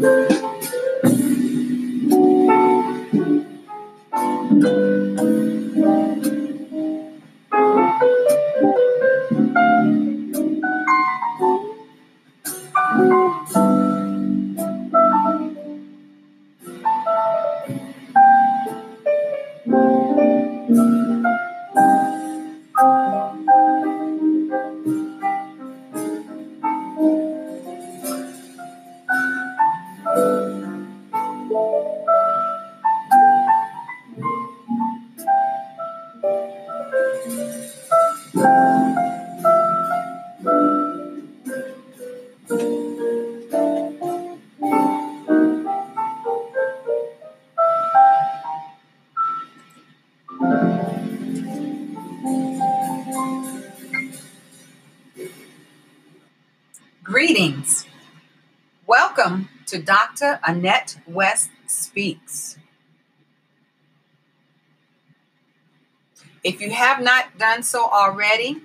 Greetings. Annette West Speaks. If you have not done so already,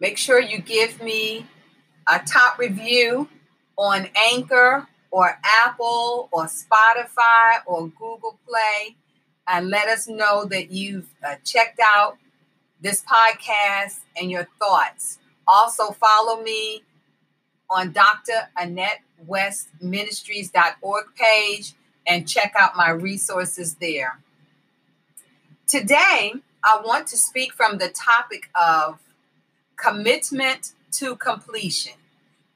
make sure you give me a top review on Anchor or Apple or Spotify or Google Play and let us know that you've uh, checked out this podcast and your thoughts. Also, follow me on Dr. Annette West Ministries.org page and check out my resources there. Today, I want to speak from the topic of commitment to completion.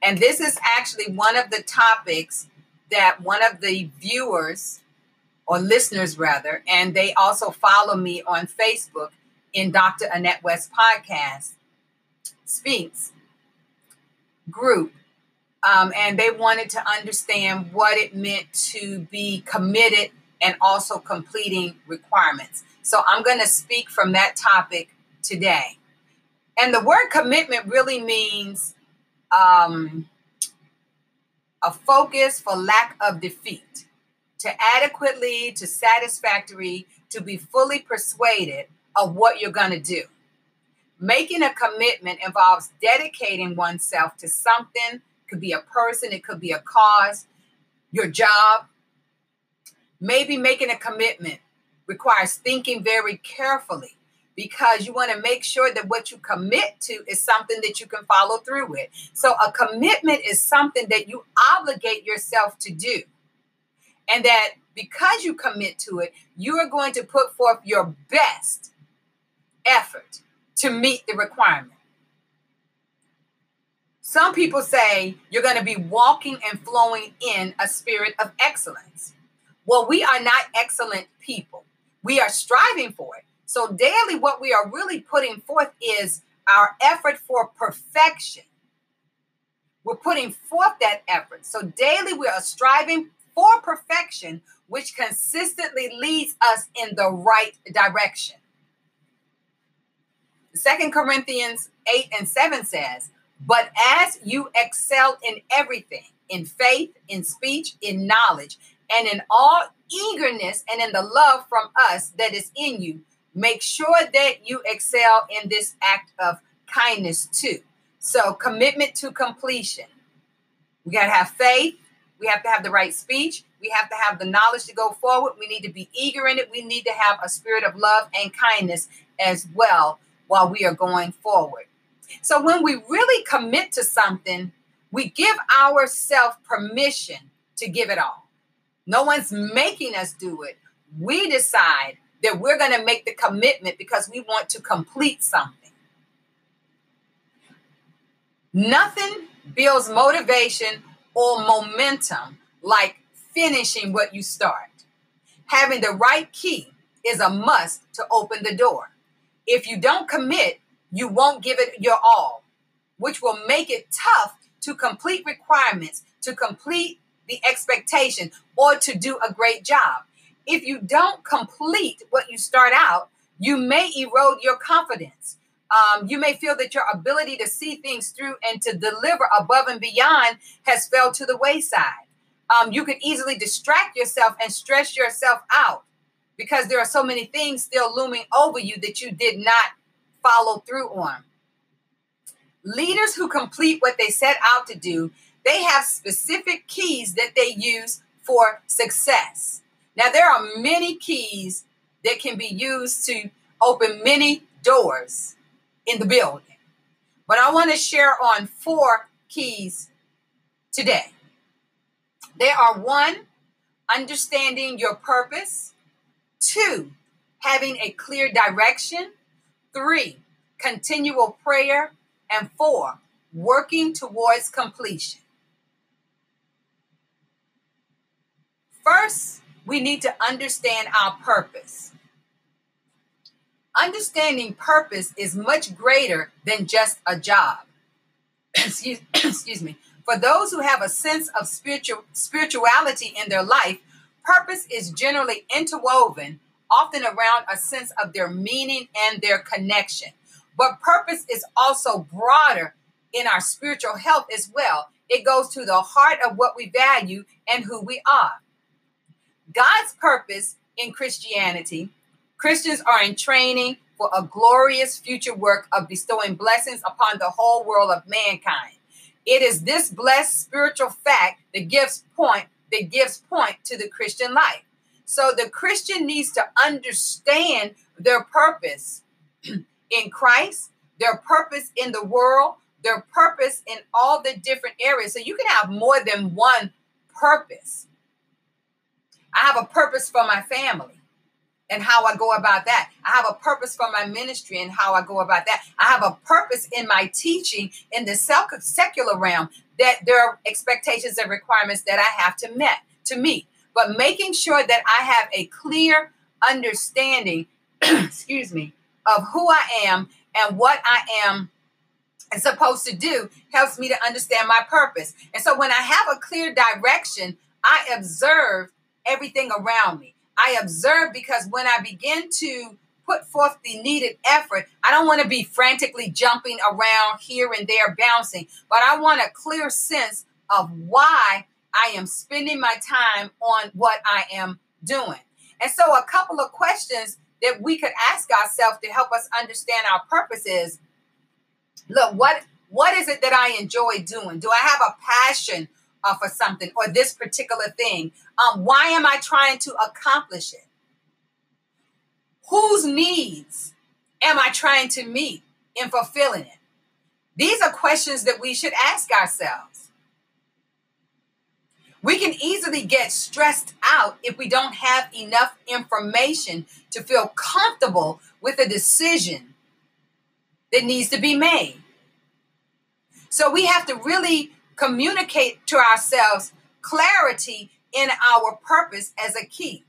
And this is actually one of the topics that one of the viewers or listeners, rather, and they also follow me on Facebook in Dr. Annette West podcast speaks group. Um, and they wanted to understand what it meant to be committed and also completing requirements. So I'm going to speak from that topic today. And the word commitment really means um, a focus for lack of defeat, to adequately, to satisfactory, to be fully persuaded of what you're going to do. Making a commitment involves dedicating oneself to something, could be a person, it could be a cause, your job. Maybe making a commitment requires thinking very carefully because you want to make sure that what you commit to is something that you can follow through with. So, a commitment is something that you obligate yourself to do. And that because you commit to it, you are going to put forth your best effort to meet the requirement. Some people say you're going to be walking and flowing in a spirit of excellence. Well, we are not excellent people. We are striving for it. So, daily, what we are really putting forth is our effort for perfection. We're putting forth that effort. So, daily, we are striving for perfection, which consistently leads us in the right direction. Second Corinthians 8 and 7 says, But as you excel in everything, in faith, in speech, in knowledge, and in all eagerness and in the love from us that is in you, make sure that you excel in this act of kindness too. So, commitment to completion. We got to have faith. We have to have the right speech. We have to have the knowledge to go forward. We need to be eager in it. We need to have a spirit of love and kindness as well while we are going forward. So when we really commit to something, we give ourselves permission to give it all. No one's making us do it. We decide that we're going to make the commitment because we want to complete something. Nothing builds motivation or momentum like finishing what you start. Having the right key is a must to open the door. If you don't commit, you won't give it your all, which will make it tough to complete requirements, to complete the expectation, or to do a great job. If you don't complete what you start out, you may erode your confidence. Um, you may feel that your ability to see things through and to deliver above and beyond has fell to the wayside. Um, you could easily distract yourself and stress yourself out because there are so many things still looming over you that you did not follow through on. Leaders who complete what they set out to do they have specific keys that they use for success. Now, there are many keys that can be used to open many doors in the building. But I want to share on four keys today. They are one, understanding your purpose, two, having a clear direction, three, continual prayer, and four, working towards completion. First, we need to understand our purpose. Understanding purpose is much greater than just a job. excuse, excuse me. For those who have a sense of spiritual spirituality in their life, purpose is generally interwoven, often around a sense of their meaning and their connection. But purpose is also broader in our spiritual health as well. It goes to the heart of what we value and who we are. God's purpose in Christianity, Christians are in training for a glorious future work of bestowing blessings upon the whole world of mankind. It is this blessed spiritual fact that gives point that gives point to the Christian life. So the Christian needs to understand their purpose in Christ, their purpose in the world, their purpose in all the different areas. So you can have more than one purpose. I have a purpose for my family and how I go about that. I have a purpose for my ministry and how I go about that. I have a purpose in my teaching in the secular realm that there are expectations and requirements that I have to met to meet. But making sure that I have a clear understanding, excuse me, of who I am and what I am supposed to do helps me to understand my purpose. And so when I have a clear direction, I observe everything around me. I observe because when I begin to put forth the needed effort, I don't want to be frantically jumping around here and there, bouncing, but I want a clear sense of why I am spending my time on what I am doing. And so, a couple of questions that we could ask ourselves to help us understand our purpose is look, what, what is it that I enjoy doing? Do I have a passion uh, for something or this particular thing? Um, why am I trying to accomplish it? Whose needs am I trying to meet in fulfilling it? These are questions that we should ask ourselves. We can easily get stressed out if we don't have enough information to feel comfortable with a decision that needs to be made. So we have to really communicate to ourselves clarity in our purpose as a key.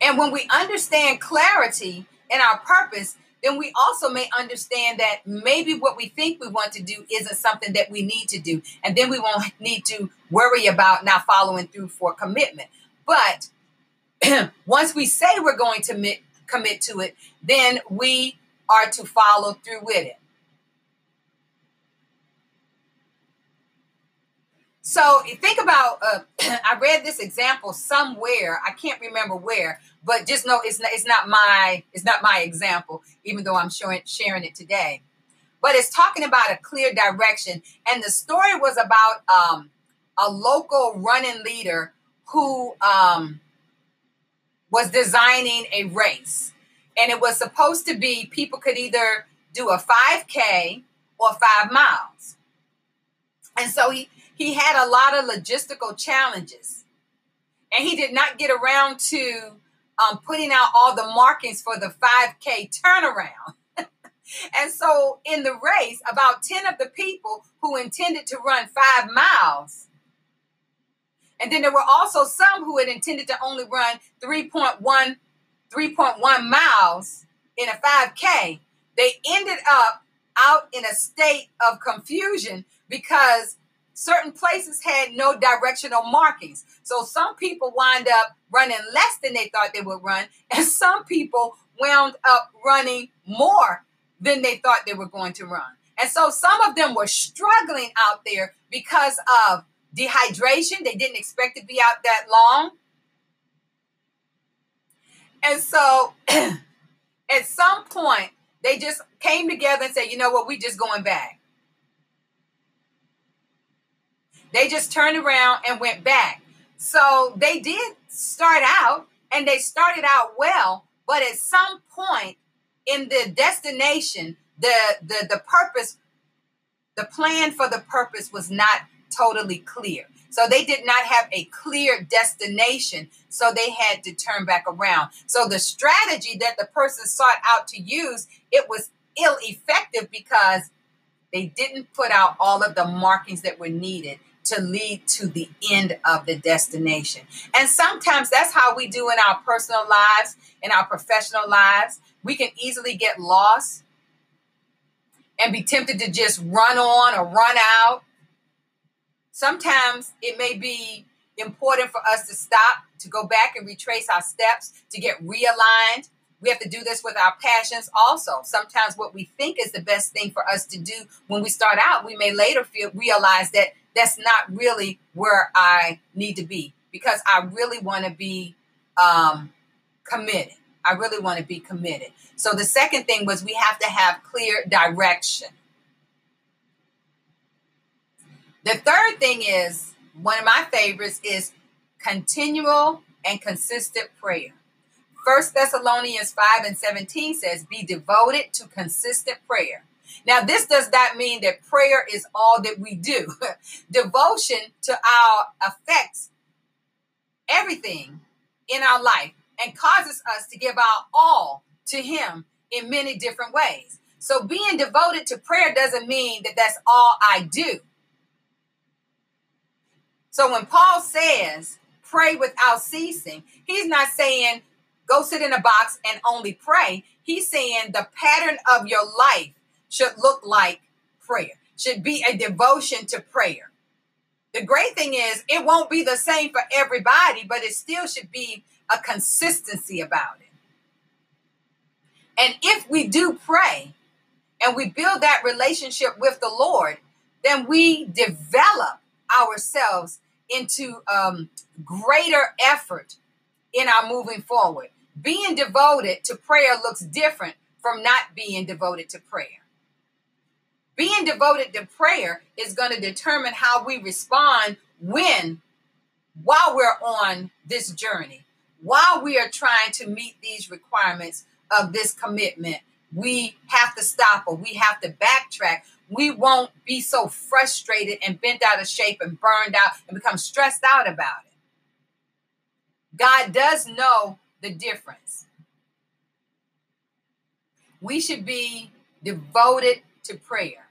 And when we understand clarity in our purpose, then we also may understand that maybe what we think we want to do isn't something that we need to do. And then we won't need to worry about not following through for commitment. But once we say we're going to commit, commit to it, then we are to follow through with it. So think about. Uh, I read this example somewhere. I can't remember where, but just know it's not. It's not my. It's not my example, even though I'm showing sharing it today. But it's talking about a clear direction, and the story was about um, a local running leader who um, was designing a race, and it was supposed to be people could either do a 5K or five miles. And so he he had a lot of logistical challenges. And he did not get around to um, putting out all the markings for the 5K turnaround. and so in the race, about 10 of the people who intended to run five miles, and then there were also some who had intended to only run 3.1, 3.1 miles in a 5K. They ended up out in a state of confusion because certain places had no directional markings. So some people wind up running less than they thought they would run, and some people wound up running more than they thought they were going to run. And so some of them were struggling out there because of dehydration. They didn't expect to be out that long. And so at some point, they just came together and said, you know what, we just going back. They just turned around and went back. So they did start out and they started out well, but at some point in the destination, the the the purpose, the plan for the purpose was not totally clear. So they did not have a clear destination. So they had to turn back around. So the strategy that the person sought out to use, it was ill effective because they didn't put out all of the markings that were needed to lead to the end of the destination. And sometimes that's how we do in our personal lives, in our professional lives. We can easily get lost and be tempted to just run on or run out. Sometimes it may be important for us to stop, to go back and retrace our steps, to get realigned we have to do this with our passions also. Sometimes what we think is the best thing for us to do when we start out, we may later feel realize that that's not really where I need to be because I really want to be um, committed. I really want to be committed. So the second thing was we have to have clear direction. The third thing is one of my favorites is continual and consistent prayer. First Thessalonians 5 and 17 says, Be devoted to consistent prayer. Now, this does not mean that prayer is all that we do. Devotion to our affects everything in our life and causes us to give our all to Him in many different ways. So, being devoted to prayer doesn't mean that that's all I do. So, when Paul says pray without ceasing, he's not saying go sit in a box and only pray. He's saying the pattern of your life should look like prayer, should be a devotion to prayer. The great thing is, it won't be the same for everybody, but it still should be a consistency about it. And if we do pray and we build that relationship with the Lord, then we develop ourselves into um, greater effort in our moving forward being devoted to prayer looks different from not being devoted to prayer. Being devoted to prayer is going to determine how we respond when, while we're on this journey, while we are trying to meet these requirements of this commitment. We have to stop or we have to backtrack. We won't be so frustrated and bent out of shape and burned out and become stressed out about it. God does know the difference. We should be devoted to prayer.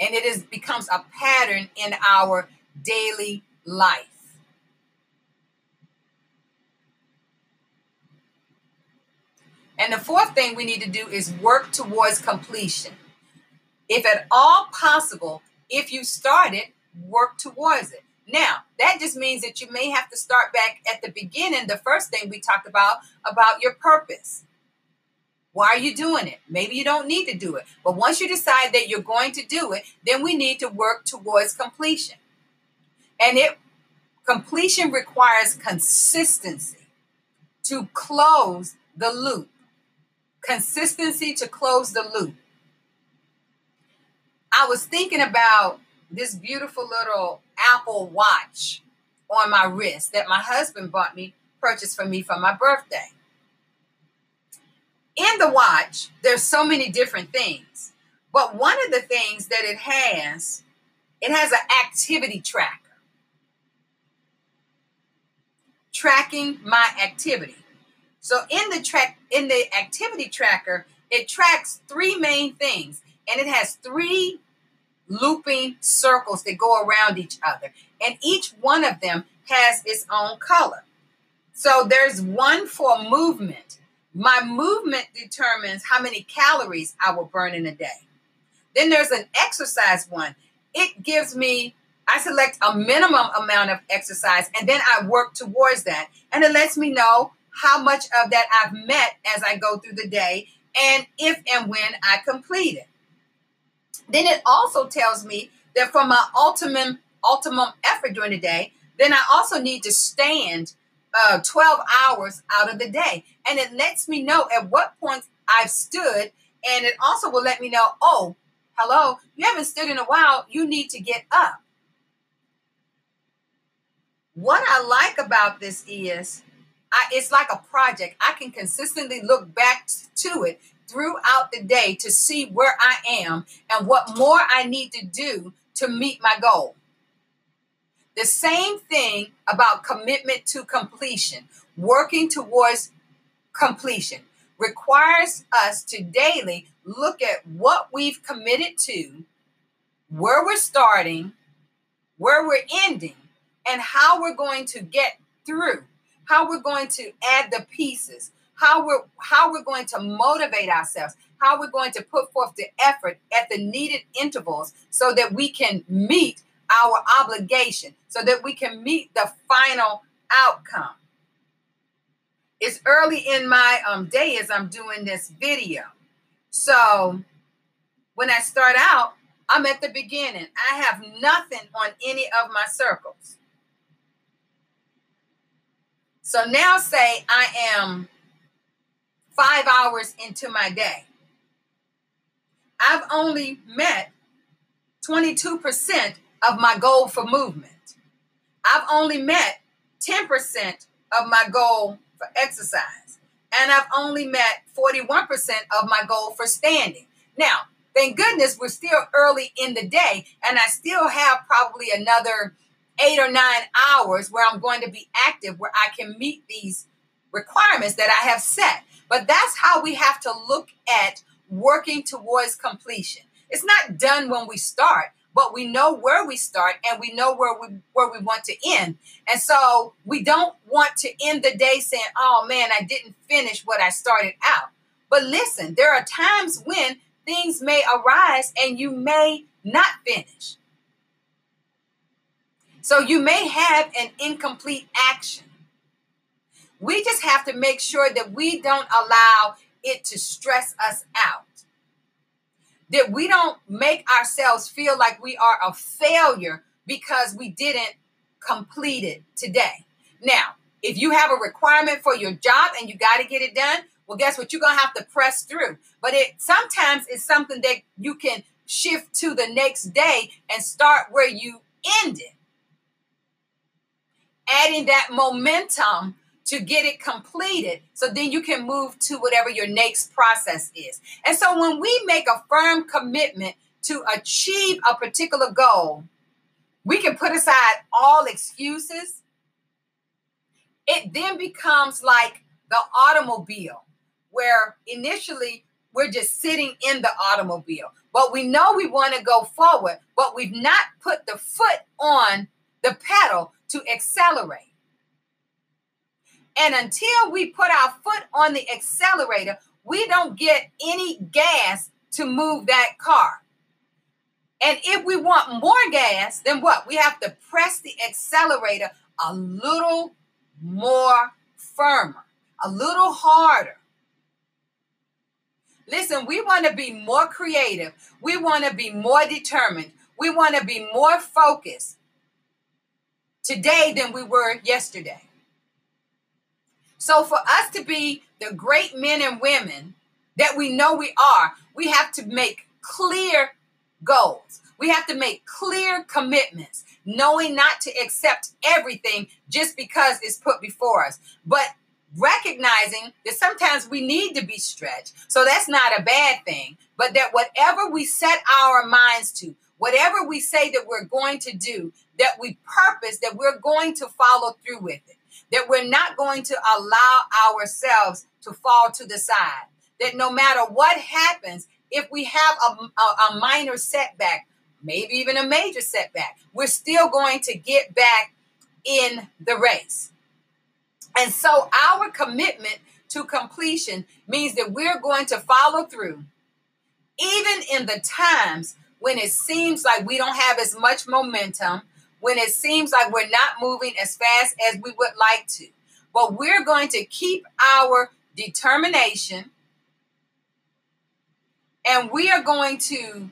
And it is becomes a pattern in our daily life. And the fourth thing we need to do is work towards completion. If at all possible, if you started, work towards it. Now, that just means that you may have to start back at the beginning, the first thing we talked about, about your purpose. Why are you doing it? Maybe you don't need to do it. But once you decide that you're going to do it, then we need to work towards completion. And it completion requires consistency to close the loop. Consistency to close the loop. I was thinking about this beautiful little Apple Watch on my wrist that my husband bought me, purchased for me for my birthday. In the watch, there's so many different things, but one of the things that it has, it has an activity tracker. Tracking my activity. So in the track in the activity tracker, it tracks three main things and it has three looping circles that go around each other. And each one of them has its own color. So there's one for movement. My movement determines how many calories I will burn in a day. Then there's an exercise one. It gives me, I select a minimum amount of exercise and then I work towards that. And it lets me know how much of that I've met as I go through the day and if and when I complete it. Then it also tells me that for my ultimate ultimate effort during the day, then I also need to stand uh, 12 hours out of the day. And it lets me know at what point I've stood. And it also will let me know, oh, hello, you haven't stood in a while. You need to get up. what I like about this is I, it's like a project. I can consistently look back to it throughout the day to see where I am and what more I need to do to meet my goal. The same thing about commitment to completion, working towards completion, requires us to daily look at what we've committed to, where we're starting, where we're ending, and how we're going to get through, how we're going to add the pieces, how we're how we're going to motivate ourselves, how we're going to put forth the effort at the needed intervals so that we can meet our obligation, so that we can meet the final outcome. It's early in my um, day as I'm doing this video. So when I start out, I'm at the beginning. I have nothing on any of my circles. So now say I am five hours into my day. I've only met 22% of my goal for movement. I've only met 10% of my goal for exercise. And I've only met 41% of my goal for standing. Now, thank goodness we're still early in the day, and I still have probably another eight or nine hours where I'm going to be active, where I can meet these requirements that I have set. But that's how we have to look at working towards completion. It's not done when we start, but we know where we start and we know where we where we want to end. And so we don't want to end the day saying, "Oh man, I didn't finish what I started out." But listen, there are times when things may arise and you may not finish. So you may have an incomplete action. We just have to make sure that we don't allow it to stress us out. That we don't make ourselves feel like we are a failure because we didn't complete it today. Now, if you have a requirement for your job and you got to get it done, well, guess what? You're going to have to press through. But it sometimes it's something that you can shift to the next day and start where you ended adding that momentum to get it completed so then you can move to whatever your next process is. And so when we make a firm commitment to achieve a particular goal, we can put aside all excuses. It then becomes like the automobile, where initially we're just sitting in the automobile, but we know we want to go forward, but we've not put the foot on the pedal to accelerate. And until we put our foot on the accelerator, we don't get any gas to move that car. And if we want more gas, then what? We have to press the accelerator a little more firmer, a little harder. Listen, we want to be more creative. We want to be more determined. We want to be more focused today than we were yesterday. So, for us to be the great men and women that we know we are, we have to make clear goals. We have to make clear commitments, knowing not to accept everything just because it's put before us, but recognizing that sometimes we need to be stretched. So that's not a bad thing, but that whatever we set our minds to, whatever we say that we're going to do, that we purpose, that we're going to follow through with it, that we're not going to allow ourselves to fall to the side, that no matter what happens, if we have a, a, a minor setback, maybe even a major setback, we're still going to get back in the race. And so our commitment to completion means that we're going to follow through, even in the times when it seems like we don't have as much momentum, when it seems like we're not moving as fast as we would like to. But we're going to keep our determination and we are going to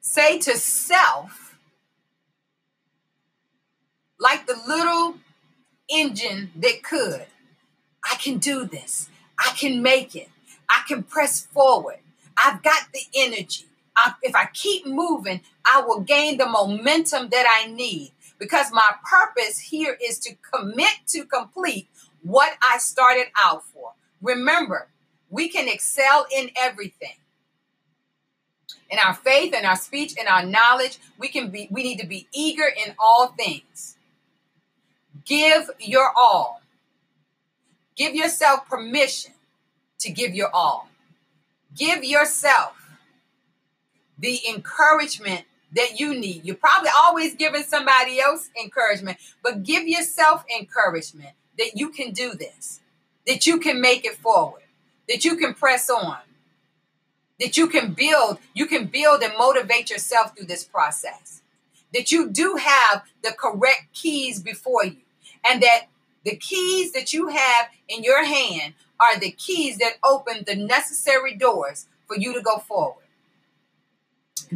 say to self, like the little engine that could, I can do this. I can make it. I can press forward. I've got the energy. I, if I keep moving, I will gain the momentum that I need. Because my purpose here is to commit to complete what I started out for. Remember, we can excel in everything. In our faith, in our speech, in our knowledge, we can be we need to be eager in all things. Give your all. Give yourself permission to give your all. Give yourself the encouragement that you need. You're probably always giving somebody else encouragement, but give yourself encouragement that you can do this, that you can make it forward, that you can press on, that you can build, you can build and motivate yourself through this process, that you do have the correct keys before you, and that the keys that you have in your hand are the keys that open the necessary doors for you to go forward.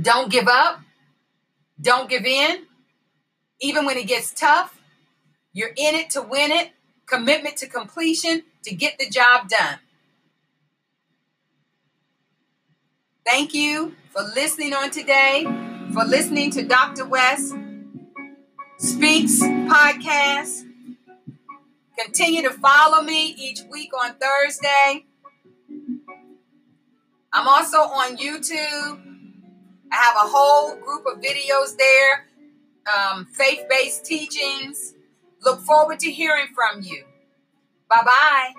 Don't give up. Don't give in. Even when it gets tough, you're in it to win it. Commitment to completion to get the job done. Thank you for listening on today, for listening to Dr. West Speaks podcast. Continue to follow me each week on Thursday. I'm also on YouTube. I have a whole group of videos there, um, faith based teachings. Look forward to hearing from you. Bye bye.